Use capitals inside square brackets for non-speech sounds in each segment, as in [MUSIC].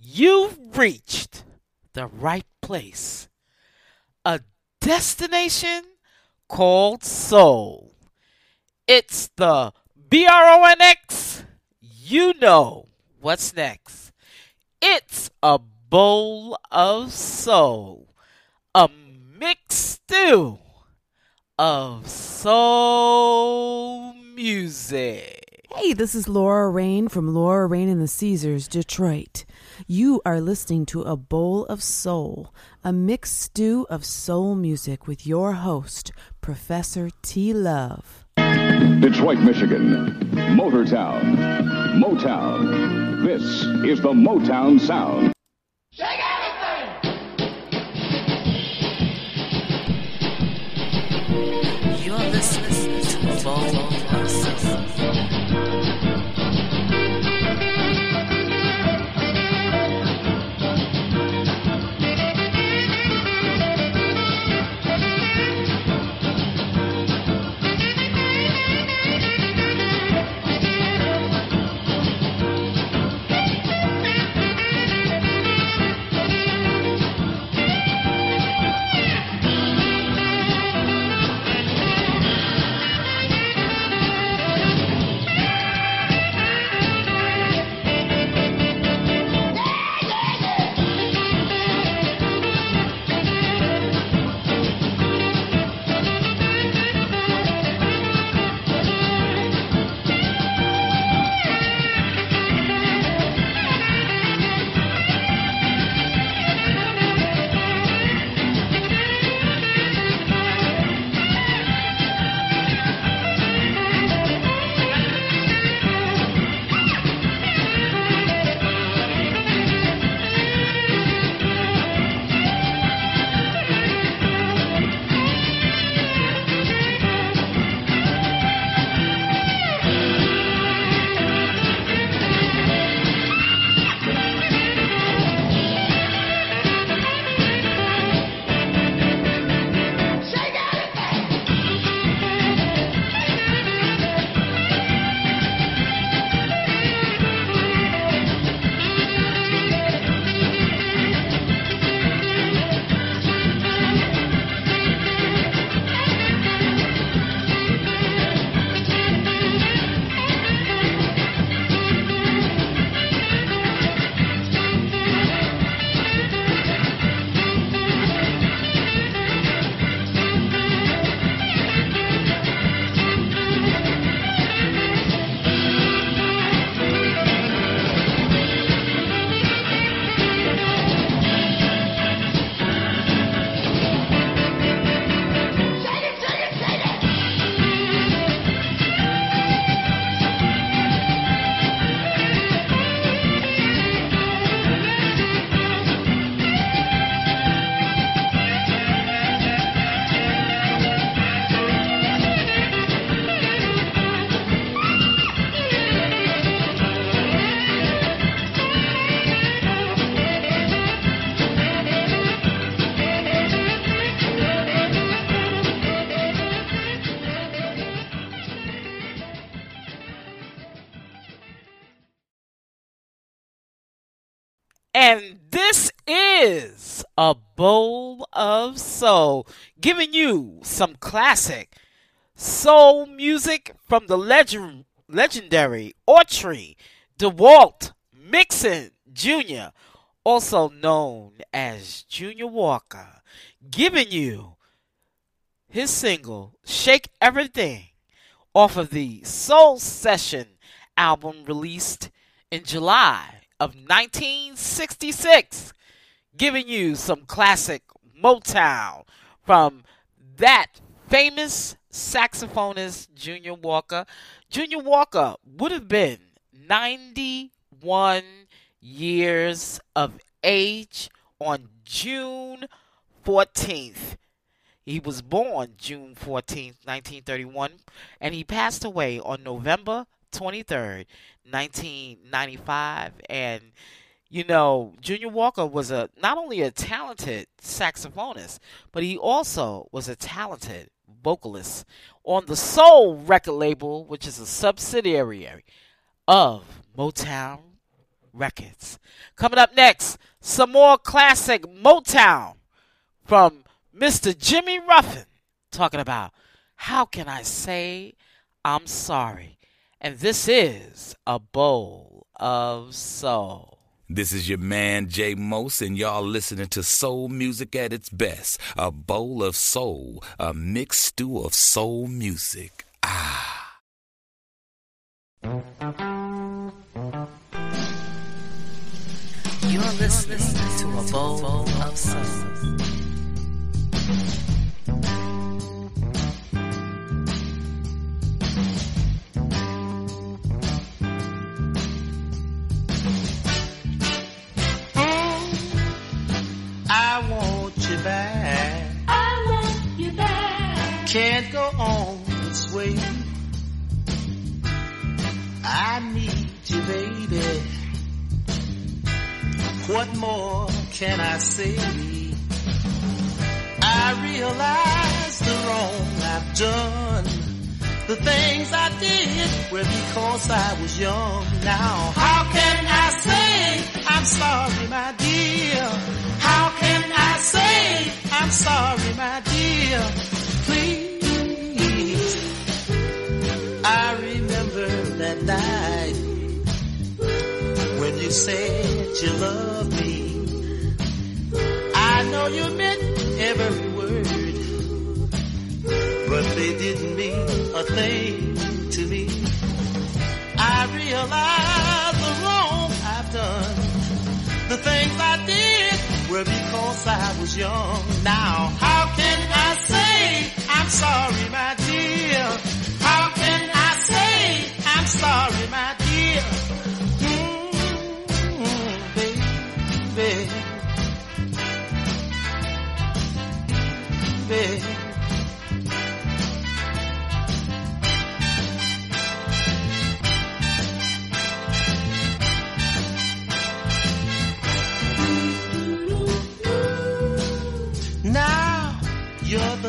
you've reached the right place. A destination called soul. It's the B R O N X. You know what's next. It's a bowl of soul, a mixed stew of soul music. Hey, this is Laura Rain from Laura Rain and the Caesars, Detroit. You are listening to A Bowl of Soul, a mixed stew of soul music with your host, Professor T. Love. Detroit, Michigan. Motortown. Motown. This is the Motown Sound. Shake everything! You're listening to the Bowl of Soul. A bowl of soul, giving you some classic soul music from the legend, legendary Autry DeWalt Mixon Jr., also known as Junior Walker, giving you his single Shake Everything off of the Soul Session album released in July of 1966, giving you some classic Motown from that famous saxophonist Junior Walker. Junior Walker would have been 91 years of age on June 14th. He was born June 14th, 1931, and he passed away on November 23rd, 1995. And, you know, Junior Walker was a not only a talented saxophonist, but he also was a talented vocalist on the Soul record label, which is a subsidiary of Motown Records. Coming up next, some more classic Motown from Mr. Jimmy Ruffin talking about how can I say I'm sorry? And this is a bowl of soul. This is your man Jay Mose, and y'all listening to soul music at its best. A bowl of soul, a mixed stew of soul music. Ah. You're listening to a bowl of soul. Back. I want you back. Can't go on this way. I need you, baby. What more can I say? I realize the wrong I've done. The things I did were because I was young. Now, how can I say I'm sorry, my dear? Say I'm sorry, my dear? Please. I remember that night when you said you loved me. I know you meant every word, but they didn't mean a thing to me. I realize the wrong I've done. The things I did were because I was young. Now, how can I say I'm sorry, my dear? How can I say I'm sorry, my dear?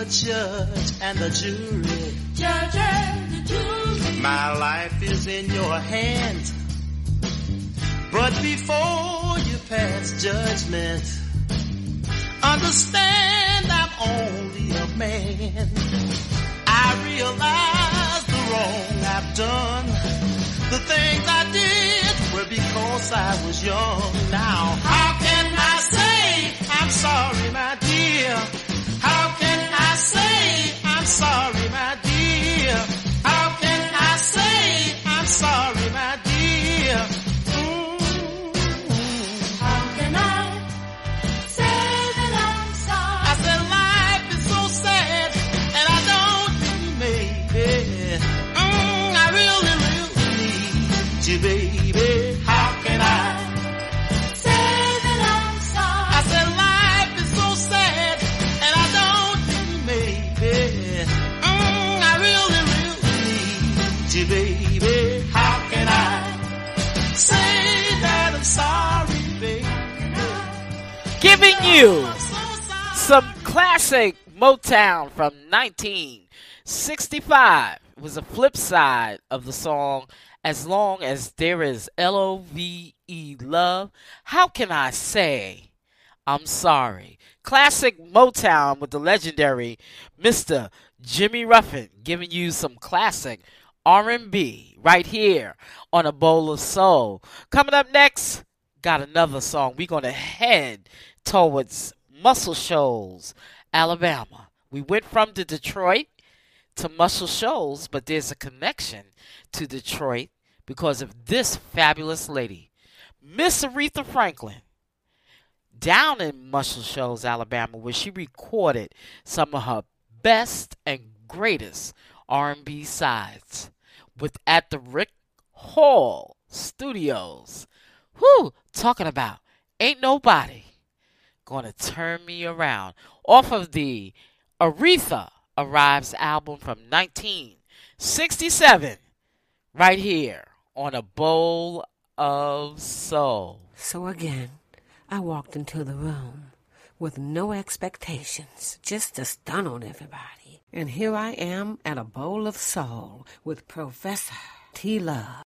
The judge and the jury. Judge and the jury. My life is in your hands. But before you pass judgment, understand I'm only a man. I realize the wrong I've done. The things I did were because I was young. Now, how can I say I'm sorry, my dear? How classic Motown from 1965. It was a flip side of the song As Long as There is L O V E Love. How can I say I'm sorry? Classic Motown with the legendary Mr. Jimmy Ruffin giving you some classic R&B right here on a bowl of soul. Coming up next, got another song. We're going to head towards Muscle Shoals, Alabama. We went from the Detroit to Muscle Shoals, but there's a connection to Detroit because of this fabulous lady, Miss Aretha Franklin, down in Muscle Shoals, Alabama, where she recorded some of her best and greatest R&B sides with at the Rick Hall Studios. Whew, talking about ain't nobody gonna turn me around off of the Aretha Arrives album from 1967 right here on a bowl of soul. So again, I walked into the room with no expectations, just to stun on everybody. And here I am at a bowl of soul with Professor T. Love.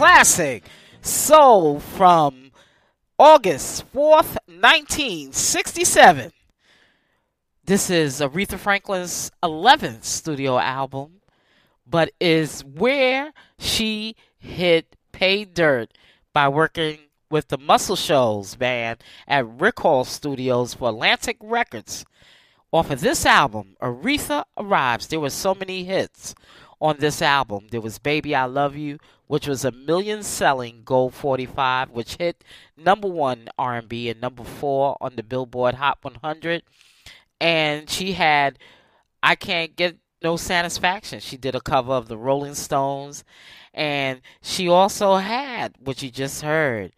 Classic soul from August 4th, 1967. This is Aretha Franklin's 11th studio album, but is where she hit pay dirt by working with the Muscle Shoals band at Rick Hall Studios for Atlantic Records. Off of this album, Aretha Arrives. There were so many hits on this album. There was Baby I Love You, which was a million selling gold 45, which hit number 1 R&B and number 4 on the Billboard Hot 100. And she had I Can't Get No Satisfaction. She did a cover of the Rolling Stones and she also had what you just heard.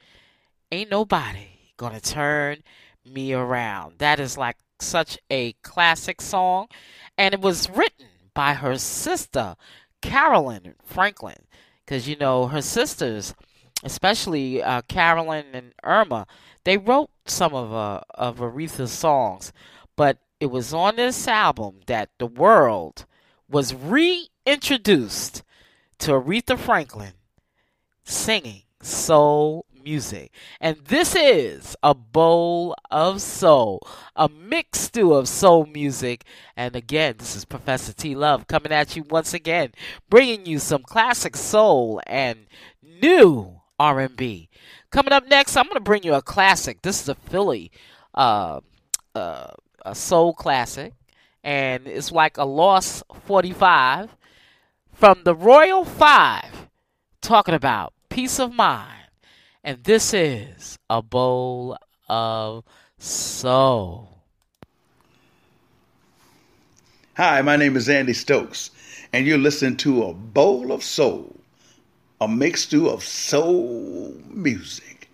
Ain't nobody gonna turn me around. That is like such a classic song and it was written by her sister, Carolyn Franklin. Because, you know, her sisters, especially uh, Carolyn and Irma, they wrote some of, uh, of Aretha's songs. But it was on this album that the world was reintroduced to Aretha Franklin singing soul music. And this is a bowl of soul, a mixed stew of soul music. And again, this is Professor T Love coming at you once again, bringing you some classic soul and new R&B. Coming up next, I'm going to bring you a classic. This is a Philly uh, uh, a soul classic, and it's like a lost 45 from the Royal Five, talking about peace of mind. And this is a bowl of soul. Hi, my name is Andy Stokes, and you're listening to A Bowl of Soul, a stew of soul music.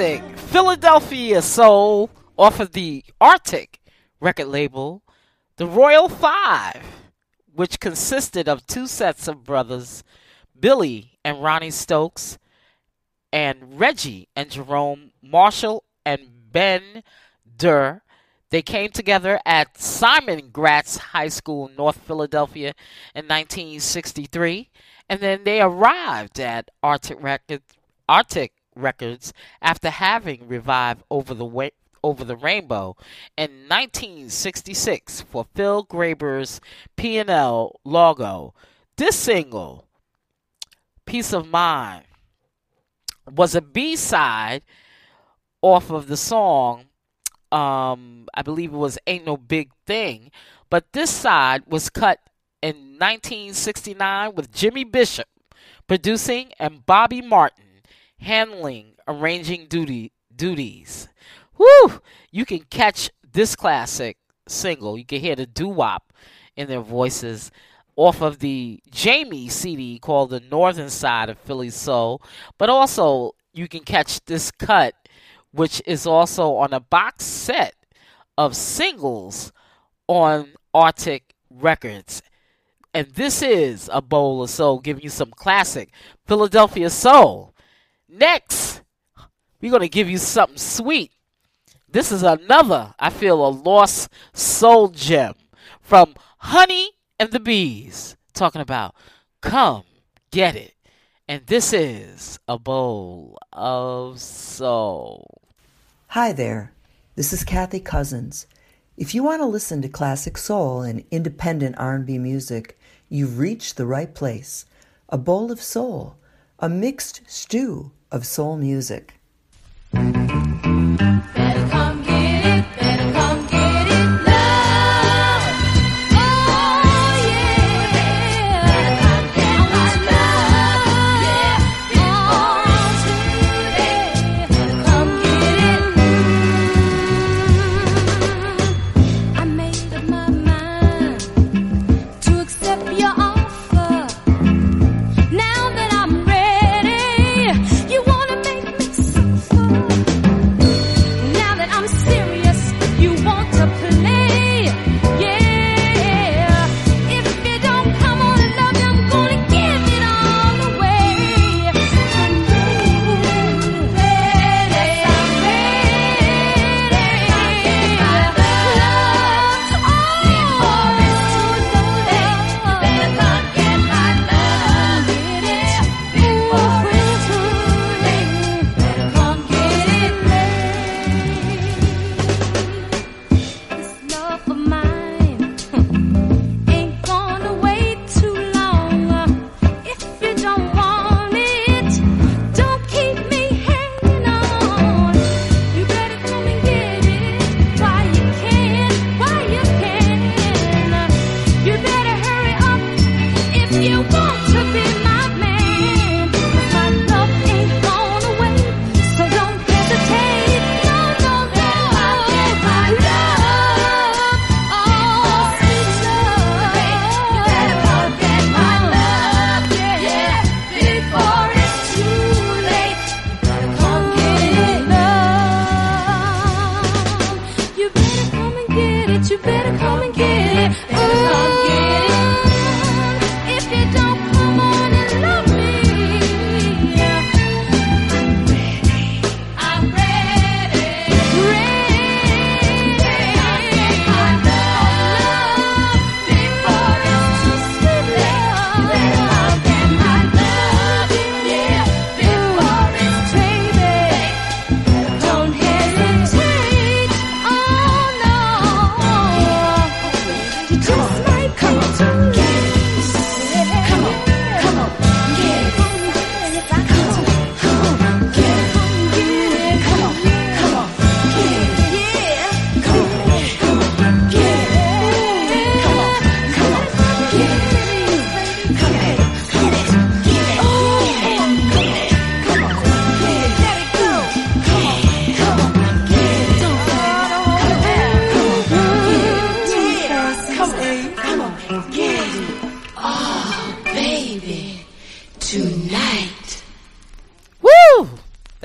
Philadelphia Soul off of the Arctic record label, the Royal Five, which consisted of two sets of brothers, Billy and Ronnie Stokes, and Reggie and Jerome Marshall and Ben Durr. They came together at Simon Gratz High School North Philadelphia in 1963, and then they arrived at Arctic Records, Arctic Records after having revived Over the Wa- Over the Rainbow in 1966 for Phil Graber's P&L logo. This single, Peace of Mind, was a B-side off of the song um I believe it was Ain't No Big Thing, but this side was cut in 1969 with Jimmy Bishop producing and Bobby Martin handling arranging duty duties. Woo! You can catch this classic single. You can hear the doo-wop in their voices off of the Jamie CD called The Northern Side of Philly Soul, but also you can catch this cut which is also on a box set of singles on Arctic Records. And this is a bowl of soul giving you some classic Philadelphia soul. Next, we're going to give you something sweet. This is another, I feel, a lost soul gem from Honey and the Bees, talking about Come Get It. And this is a bowl of soul. Hi there. This is Kathy Cousins. If you want to listen to classic soul and independent R&B music, you've reached the right place. A bowl of soul, a mixed stew of soul music.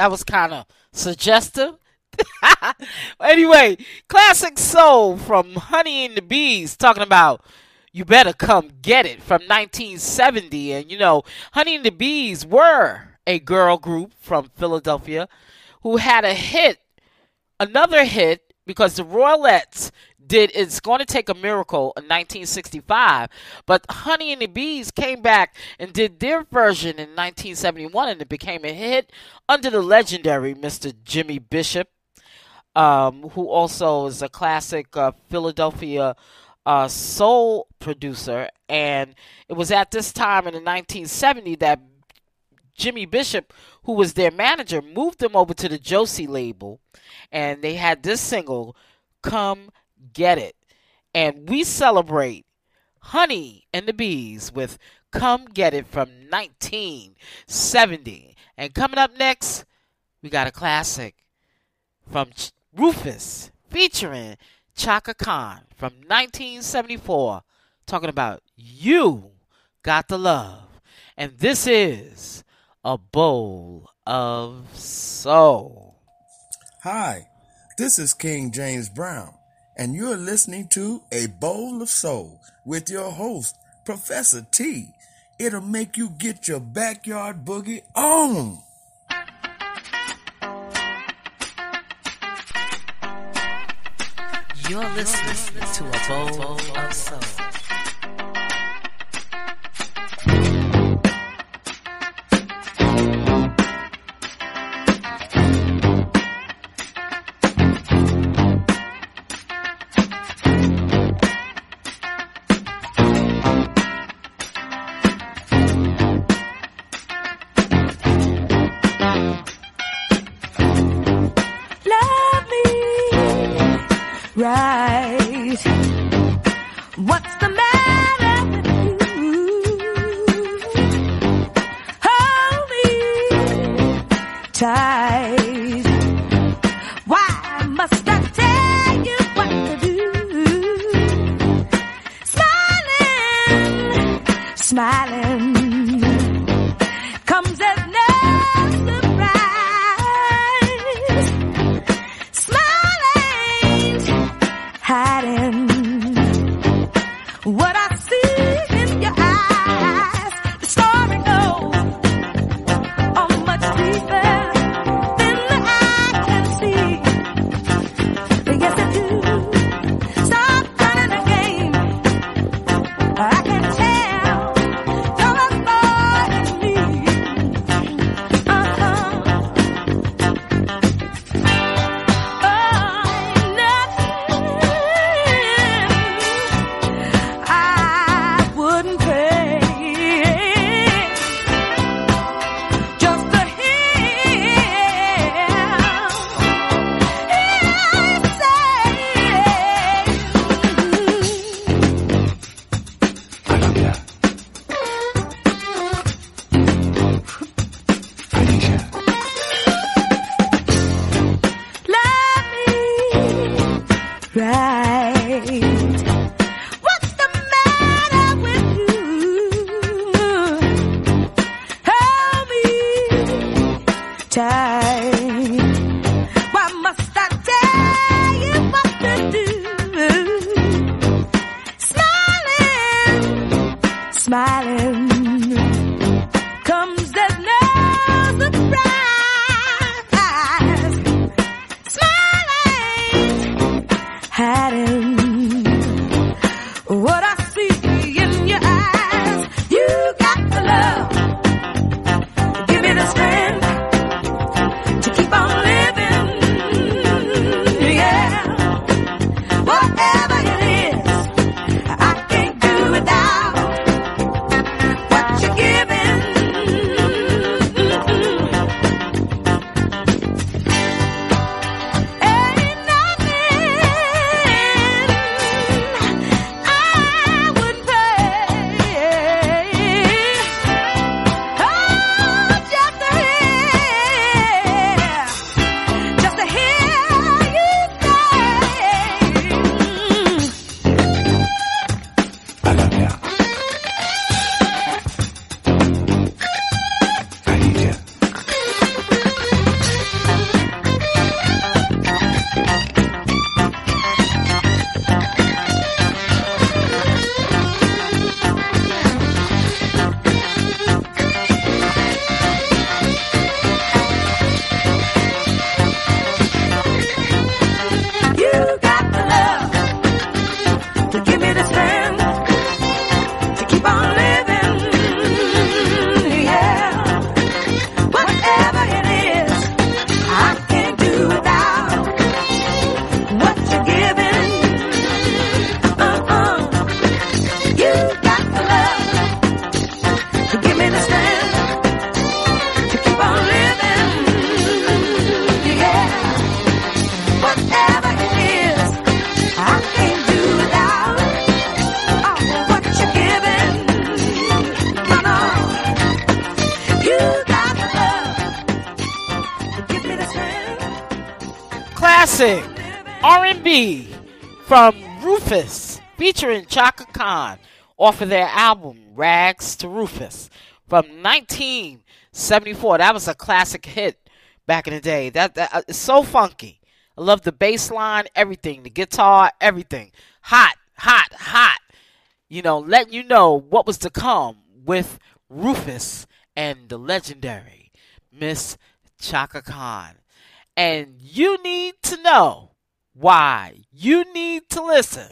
That was kind of suggestive. [LAUGHS] anyway, classic soul from Honey and the Bees talking about you better come get it from 1970 and you know Honey and the Bees were a girl group from Philadelphia who had a hit another hit because the Royalettes did It's Going to Take a Miracle in 1965, but Honey and the Bees came back and did their version in 1971 and it became a hit under the legendary Mr. Jimmy Bishop, um, who also is a classic uh, Philadelphia uh, soul producer. And it was at this time in the 1970 that Jimmy Bishop, who was their manager, moved them over to the Josie label, and they had this single, "Come Get It," and we celebrate Honey and the Bees with "Come Get It" from 1970. And coming up next, we got a classic from Ch- Rufus featuring Chaka Khan from 1974, talking about "You Got the Love," and this is a bowl of soul. Hi, this is King James Brown, and you're listening to A Bowl of Soul with your host, Professor T. It'll make you get your backyard boogie on. You're listening to a bowl of soul. Featuring Chaka Khan off of their album Rags to Rufus from 1974. That was a classic hit back in the day. That, that uh, so funky. I love the bass line, everything, the guitar, everything. Hot, hot, hot. You know, letting you know what was to come with Rufus and the legendary Miss Chaka Khan. And you need to know why you need to listen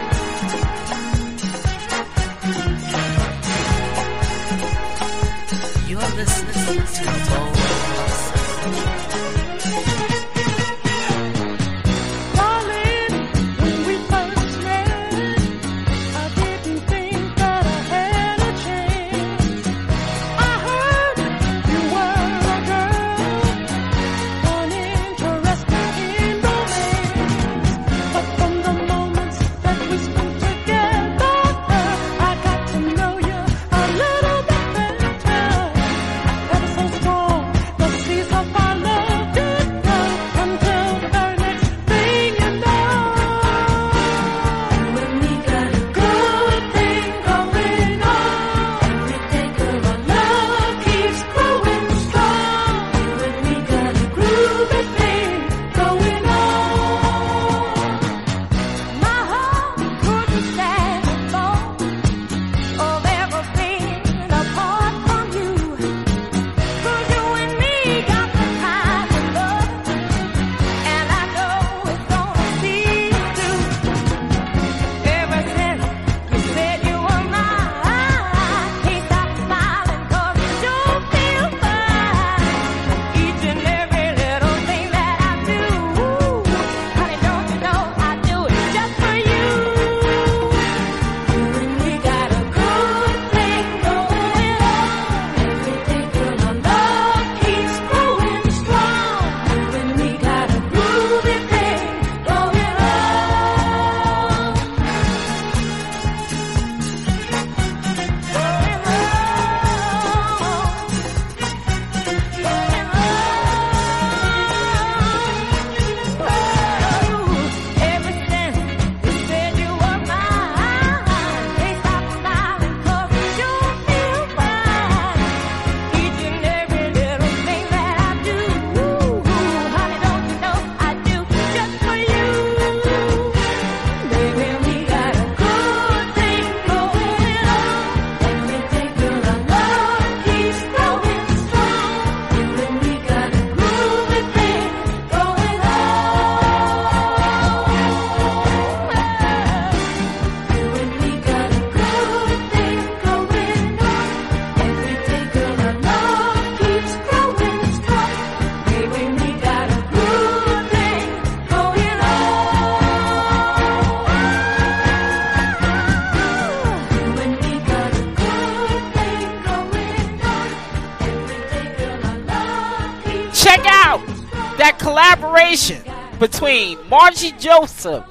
Margie Joseph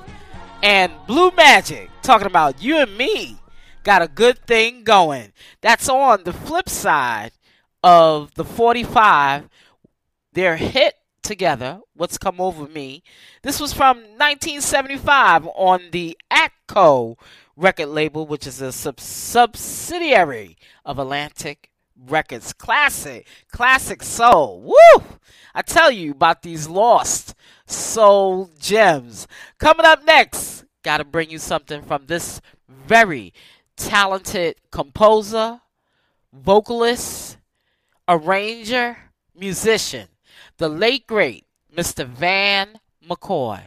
and Blue Magic talking about you and me got a good thing going. That's on the flip side of the 45, their hit together, What's Come Over Me. This was from 1975 on the Atco record label, which is a sub- subsidiary of Atlantic Records. Classic, classic soul. Woo! I tell you about these lost soul gems. Coming up next, got to bring you something from this very talented composer, vocalist, arranger, musician, the late great Mr. Van McCoy,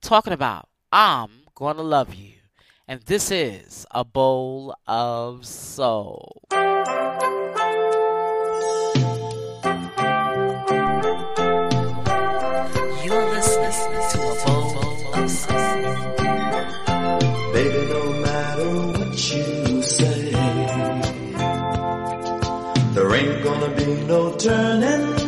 talking about I'm Gonna Love You. And this is a bowl of soul. No turning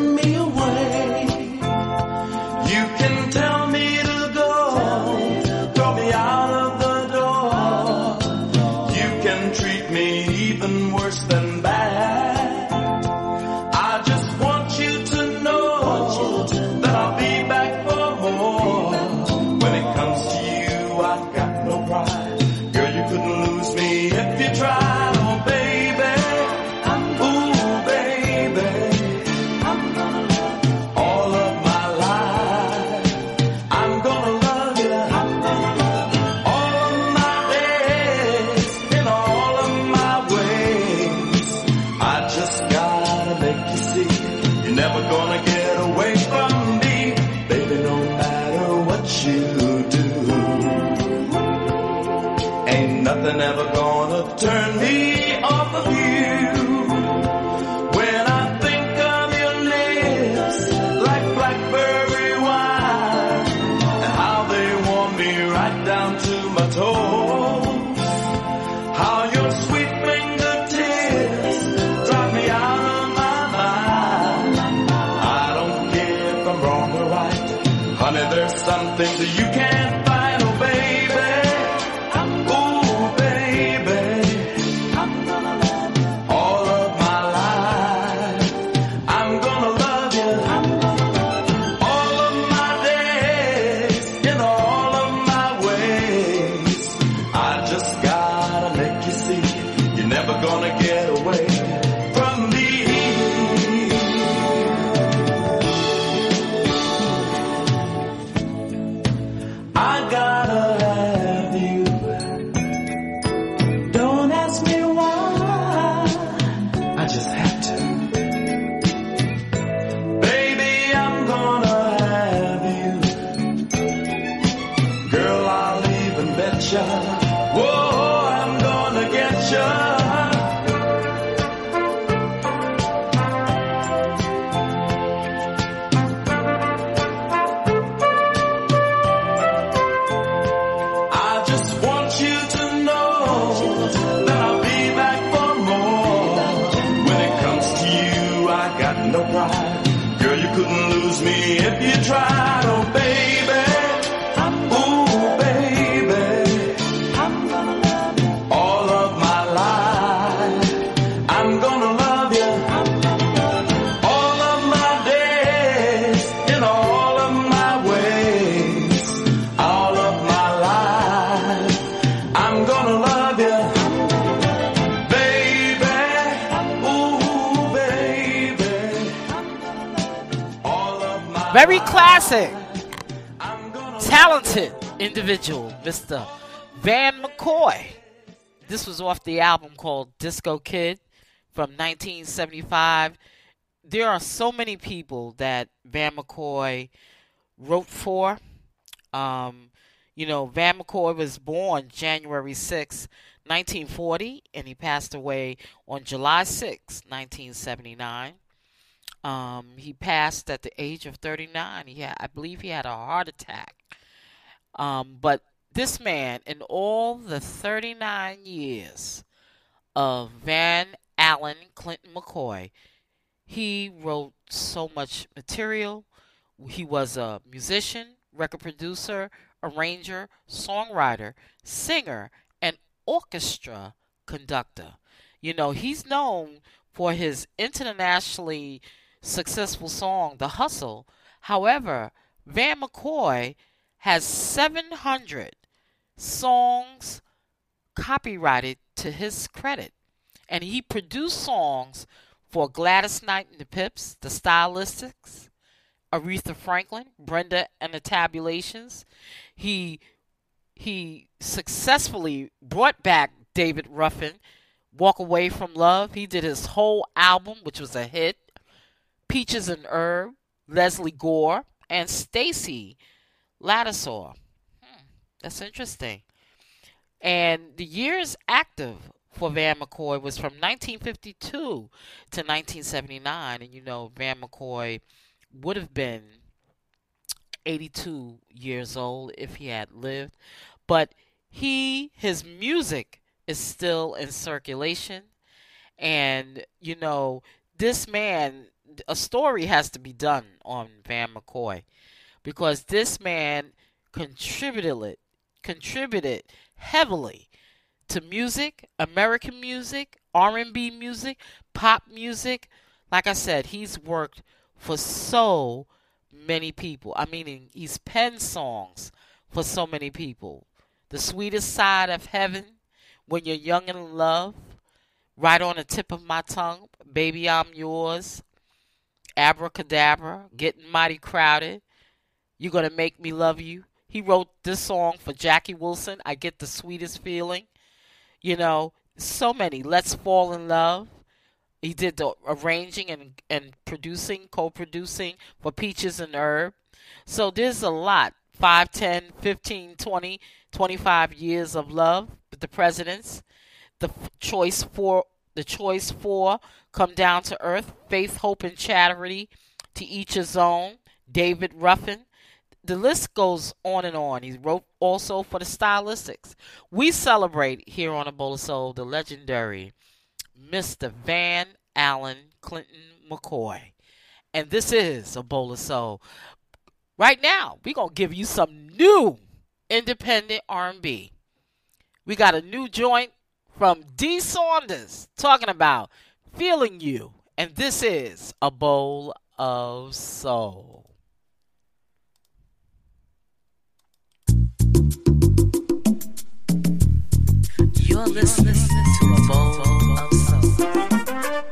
individual, Mr. Van McCoy. This was off the album called Disco Kid from 1975. There are so many people that Van McCoy wrote for. Um, you know, Van McCoy was born January 6, 1940, and he passed away on July 6, 1979. Um, he passed at the age of 39. He had, I believe he had a heart attack. Um, but this man, in all the 39 years of Van Allen Clinton McCoy, he wrote so much material. He was a musician, record producer, arranger, songwriter, singer, and orchestra conductor. You know, he's known for his internationally successful song, The Hustle. However, Van McCoy has 700 songs copyrighted to his credit. And he produced songs for Gladys Knight and the Pips, The Stylistics, Aretha Franklin, Brenda and the Tabulations. He he successfully brought back David Ruffin, Walk Away from Love. He did his whole album, which was a hit. Peaches and Herb, Lesley Gore, and Stacy Lattisaw. Hmm. That's interesting. And the years active for Van McCoy was from 1952 to 1979. And you know, Van McCoy would have been 82 years old if he had lived. But he, his music is still in circulation. And, you know, this man, a story has to be done on Van McCoy because this man contributed contributed heavily to music, American music, R&B music, pop music. Like I said, he's worked for so many people. I mean, he's penned songs for so many people. The sweetest side of heaven, when you're young and in love, right on the tip of my tongue, baby, I'm yours. Abracadabra, getting mighty crowded. You're gonna make me love you. He wrote this song for Jackie Wilson. I get the sweetest feeling. You know, so many. Let's fall in love. He did the arranging and, and producing, co-producing for Peaches and Herb. So there's a lot. 5, 10, 15, 20, 25 years of love with the presidents. The Choice Four the Choice Four come down to earth, faith, hope, and charity. To each his own. David Ruffin. The list goes on and on. He wrote also for the stylistics. We celebrate here on a bowl of soul the legendary Mr. Van Allen Clinton McCoy. And this is a bowl of soul. Right now, we're going to give you some new independent R&B. We got a new joint from D Saunders talking about feeling you. And this is a bowl of soul. You're listening to a bowl of soul.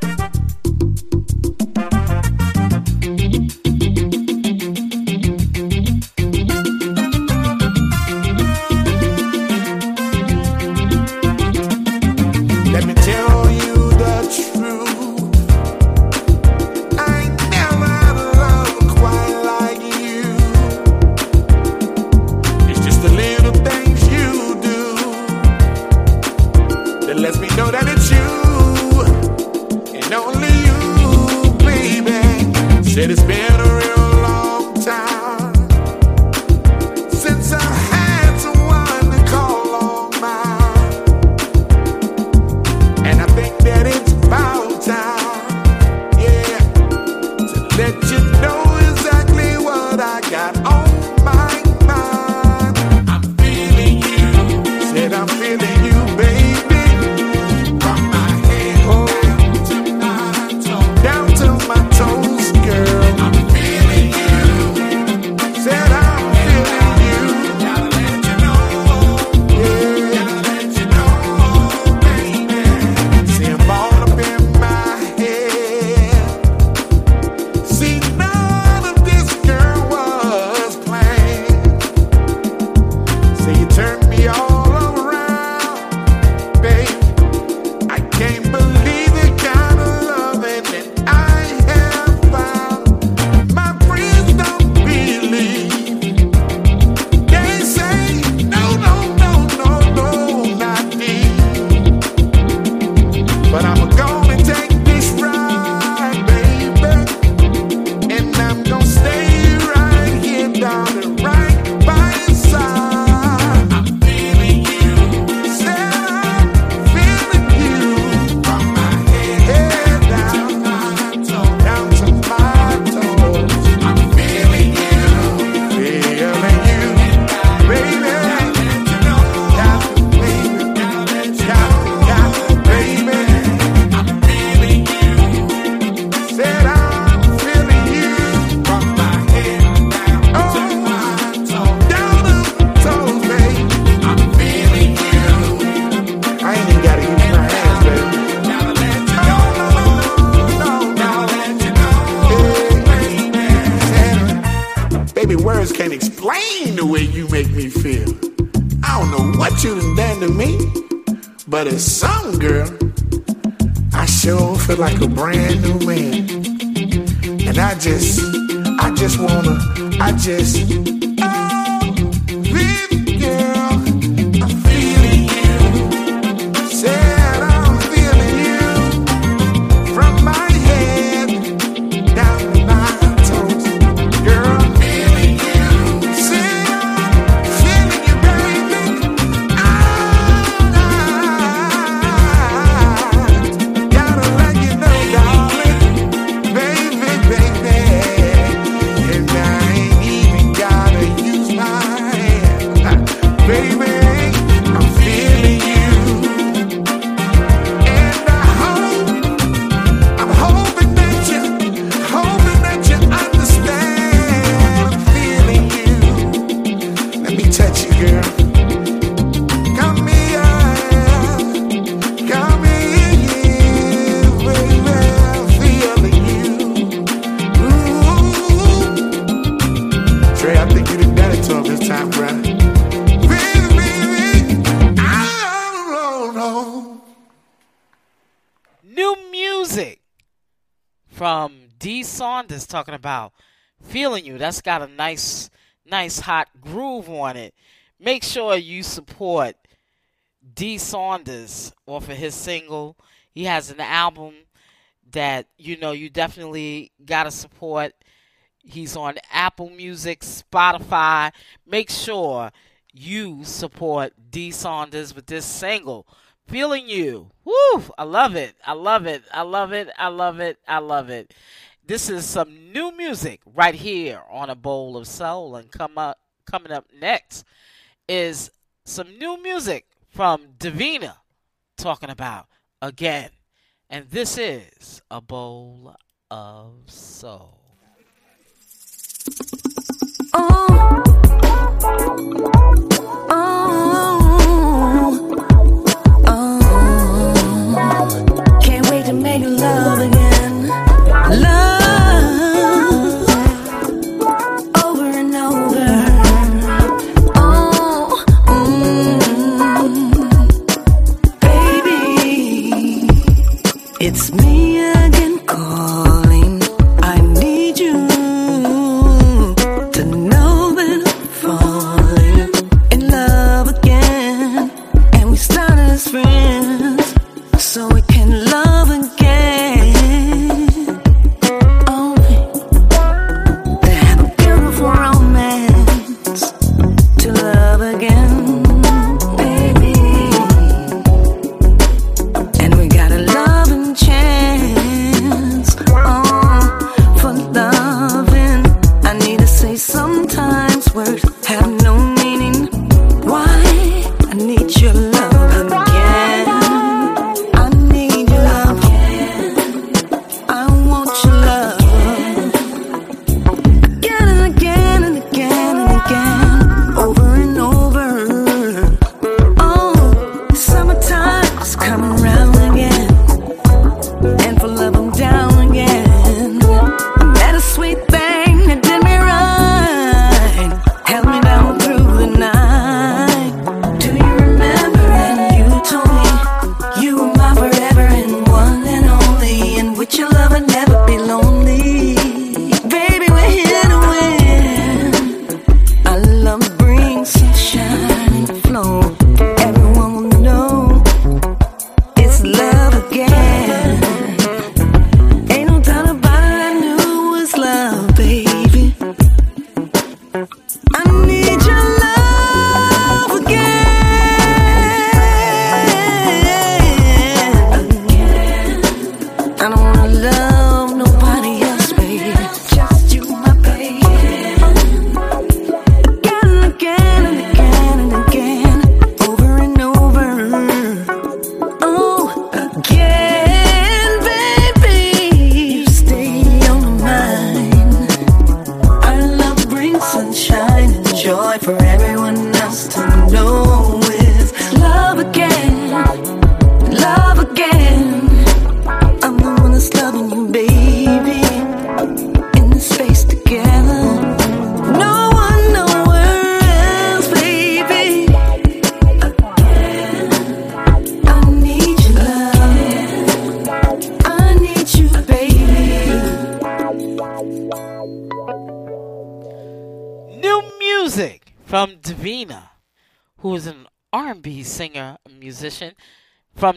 The way you make me feel. I don't know what you done done to me, but as some girl. I sure feel like a brand new man. And I just, I just wanna, I just, oh, baby girl, talking about feeling you. That's got a nice, nice hot groove on it. Make sure you support D Saunders off of his single. He has an album that you know you definitely gotta support. He's on Apple Music, Spotify. Make sure you support D Saunders with this single. Feeling you. Woo! I love it. I love it. I love it. I love it. I love it. This is some new music right here on a bowl of soul and come up coming up next is some new music from Davina talking about again. And this is a bowl of soul. Oh. Oh. Oh. Can't wait to make love again.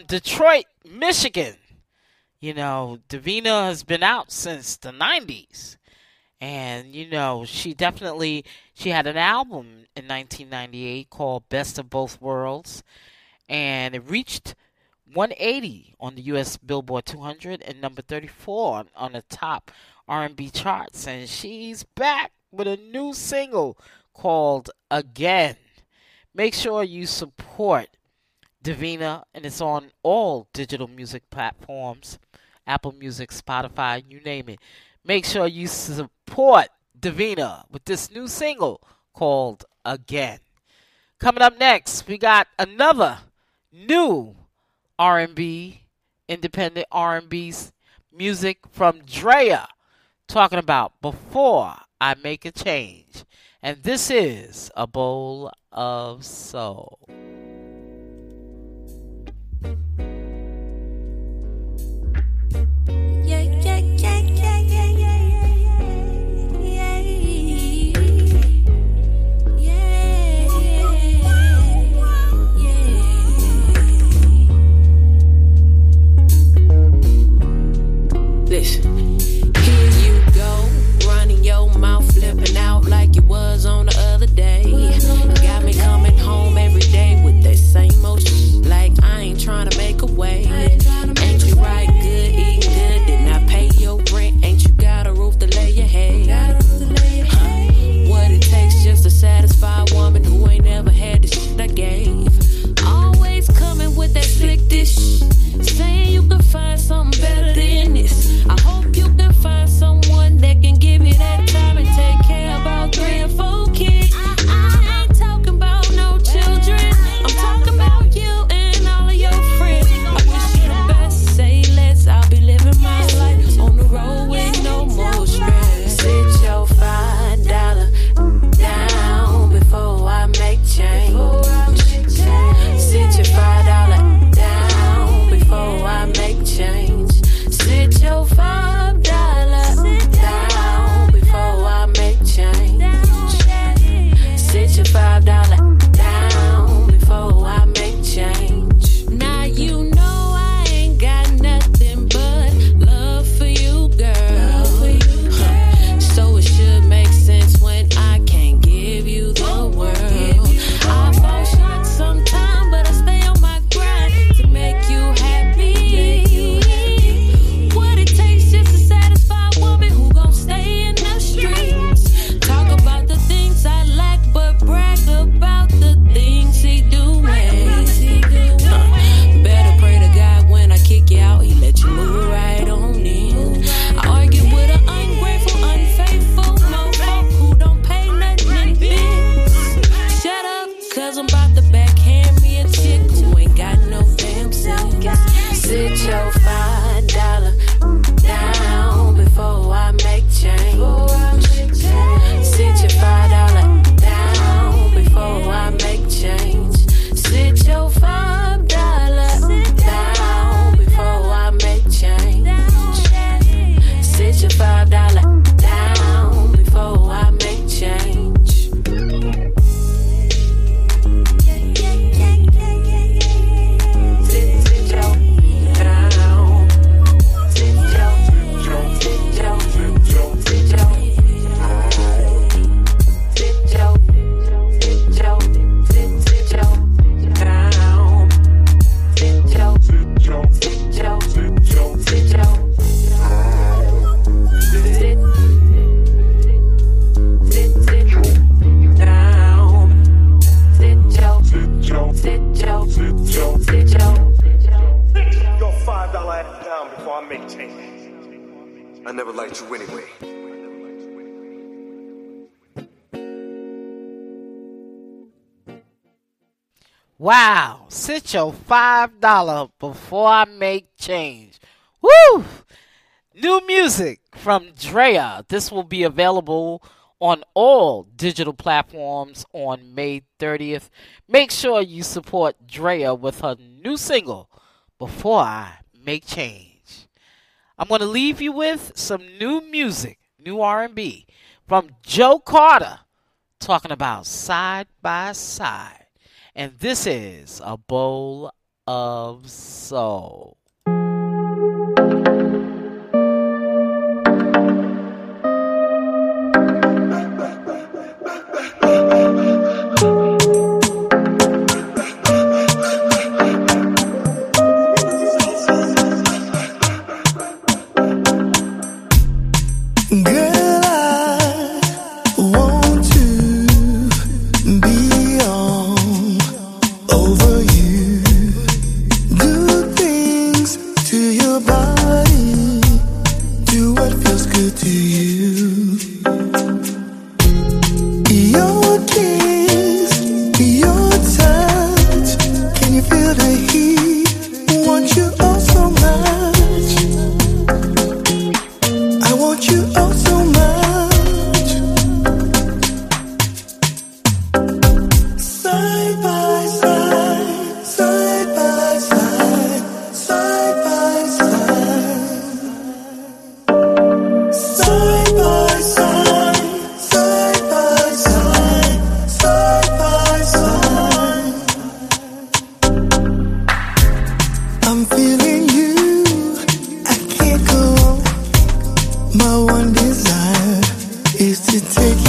Detroit, Michigan. You know, Davina has been out since the 90s. And you know, she definitely she had an album in 1998 called Best of Both Worlds and it reached 180 on the US Billboard 200 and number 34 on, on the top R&B charts and she's back with a new single called Again. Make sure you support Davina and it's on all digital music platforms, Apple Music, Spotify, you name it. Make sure you support Davina with this new single called Again. Coming up next, we got another new R&B, independent R&B music from Drea, talking about Before I Make a Change. And this is a bowl of soul. trying to make a way. Ain't you right? Good, eating good. Did not pay your rent. Ain't you got a roof to lay your head? Huh. What it takes just to satisfy a woman who ain't never had the shit I gave. Always coming with that slick dish. Saying you can find something better than this. I hope. Wow, sit your five dollar before I make change. Woo! New music from Drea. This will be available on all digital platforms on May 30th. Make sure you support Drea with her new single, Before I Make Change. I'm going to leave you with some new music, new R&B from Joe Carter talking about side by side. And this is a bowl of soul. Is to take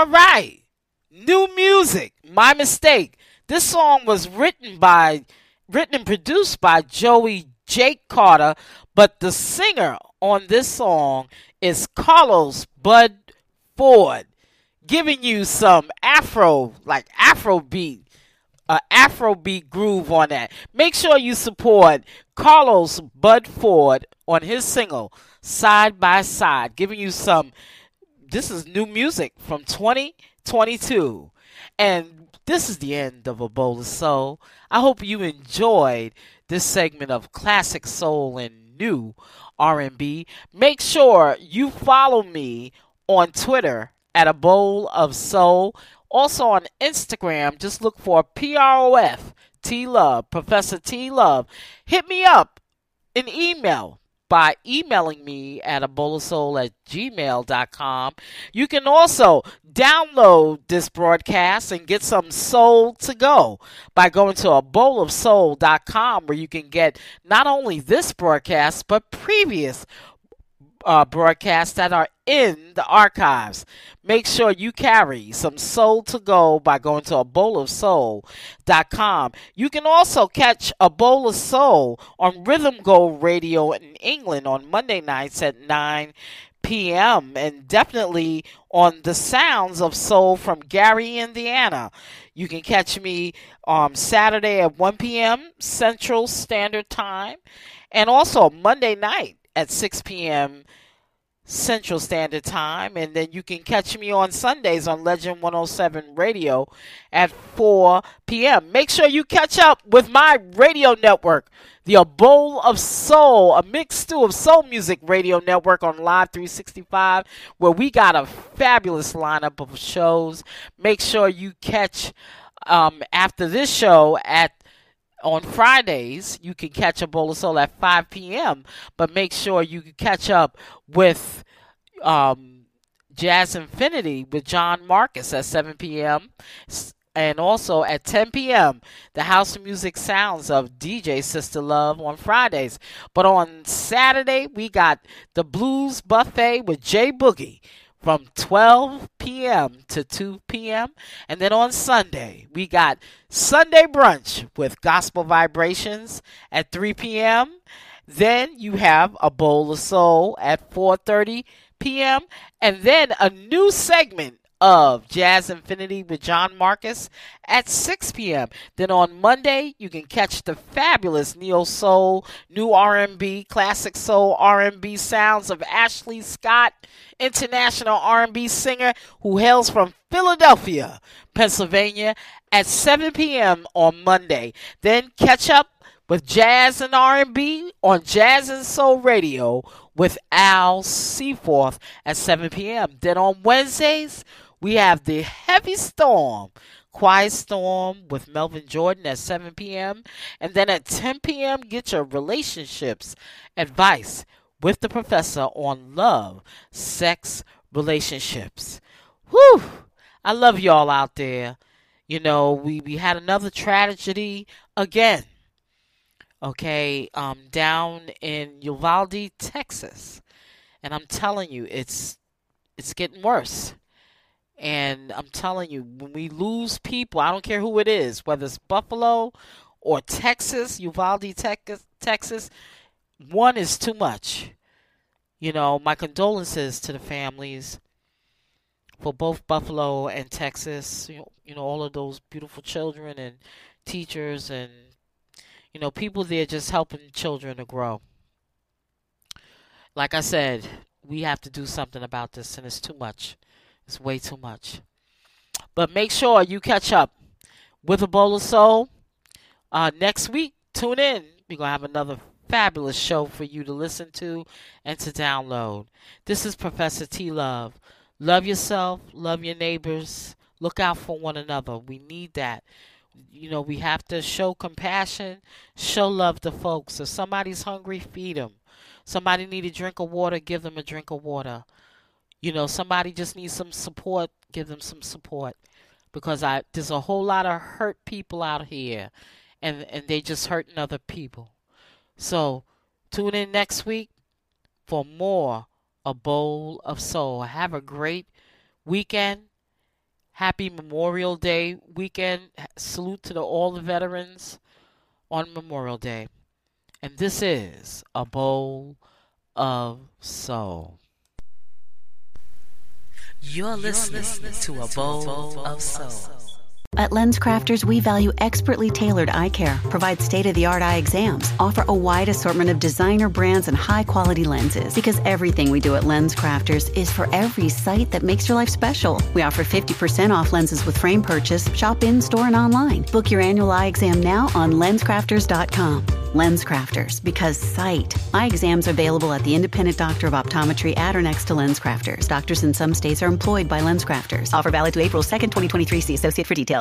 All right. New music. My mistake. This song was written by written and produced by Joey Jake Carter, but the singer on this song is Carlos Budd Ford, giving you some Afro, like Afro beat, uh, Afro beat groove on that. Make sure you support Carlos Budd Ford on his single Side by Side, giving you some. This is new music from 2022, and this is the end of a bowl of soul. I hope you enjoyed this segment of classic soul and new R&B. Make sure you follow me on Twitter at a bowl of soul. Also on Instagram, just look for PROF T Love, Professor T Love. Hit me up an email by emailing me at a bowl of soul at gmail.com. You can also download this broadcast and get some soul to go by going to a bowl of soul.com where you can get not only this broadcast but previous uh, broadcasts that are in the archives. Make sure you carry some soul to go by going to a bowl of soul.com. You can also catch a bowl of soul on Rhythm Go Radio in England on Monday nights at 9 p.m. and definitely on the sounds of soul from Gary, Indiana. You can catch me um, Saturday at 1 p.m. Central Standard Time and also Monday night at 6 p.m. Central Standard Time. And then you can catch me on Sundays on Legend 107 Radio at 4 p.m. Make sure you catch up with my radio network, the A Bowl of Soul, a mixed stew of soul music radio network on Live 365, where we got a fabulous lineup of shows. Make sure you catch um, after this show at on Fridays, you can catch a bowl of soul at 5 p.m. But make sure you catch up with um, Jazz Infinity with John Marcus at 7 p.m. And also at 10 p.m., the House Music Sounds of DJ Sister Love on Fridays. But on Saturday, we got the Blues Buffet with Jay Boogie from 12 p.m. to 2 p.m. And then on Sunday, we got Sunday brunch with Gospel Vibrations at 3 p.m. Then you have a bowl of soul at 4:30 p.m. and then a new segment of Jazz Infinity with John Marcus at 6 p.m. Then on Monday, you can catch the fabulous neo soul, new R&B, classic soul R&B sounds of Ashley Scott, international R&B singer who hails from Philadelphia, Pennsylvania at 7 p.m. on Monday. Then catch up with jazz and R&B on Jazz and Soul Radio with Al Seaforth at 7 p.m. Then on Wednesdays, we have the Heavy Storm, Quiet Storm with Melvin Jordan at 7 p.m. And then at 10 p.m., get your relationships advice with the professor on love, sex, relationships. Whew! I love y'all out there. You know, we, we had another tragedy again. Okay, um, down in Uvalde, Texas. And I'm telling you, it's it's getting worse. And I'm telling you, when we lose people, I don't care who it is, whether it's Buffalo or Texas, Uvalde, Texas, one is too much. You know, my condolences to the families for both Buffalo and Texas. You know, you know all of those beautiful children and teachers and you know people there just helping children to grow. Like I said, we have to do something about this, and it's too much. It's way too much. But make sure you catch up with a bowl of soul. Uh, next week, tune in. We're gonna have another fabulous show for you to listen to and to download. This is Professor T Love. Love yourself, love your neighbors, look out for one another. We need that. You know, we have to show compassion, show love to folks. If somebody's hungry, feed them. Somebody need a drink of water, give them a drink of water. You know, somebody just needs some support, give them some support. Because I there's a whole lot of hurt people out here and and they just hurting other people. So tune in next week for more A Bowl of Soul. Have a great weekend. Happy Memorial Day weekend. Salute to the, all the veterans on Memorial Day. And this is A Bowl of Soul. You're listening to a bowl of soul. At LensCrafters, we value expertly tailored eye care, provide state of the art eye exams, offer a wide assortment of designer brands and high quality lenses. Because everything we do at LensCrafters is for every sight that makes your life special. We offer 50% off lenses with frame purchase, shop in store and online. Book your annual eye exam now on lenscrafters.com. LensCrafters, because sight. Eye exams available at the independent doctor of optometry at or next to LensCrafters. Doctors in some states are employed by LensCrafters. Offer valid to April 2nd, 2023. See associate for details.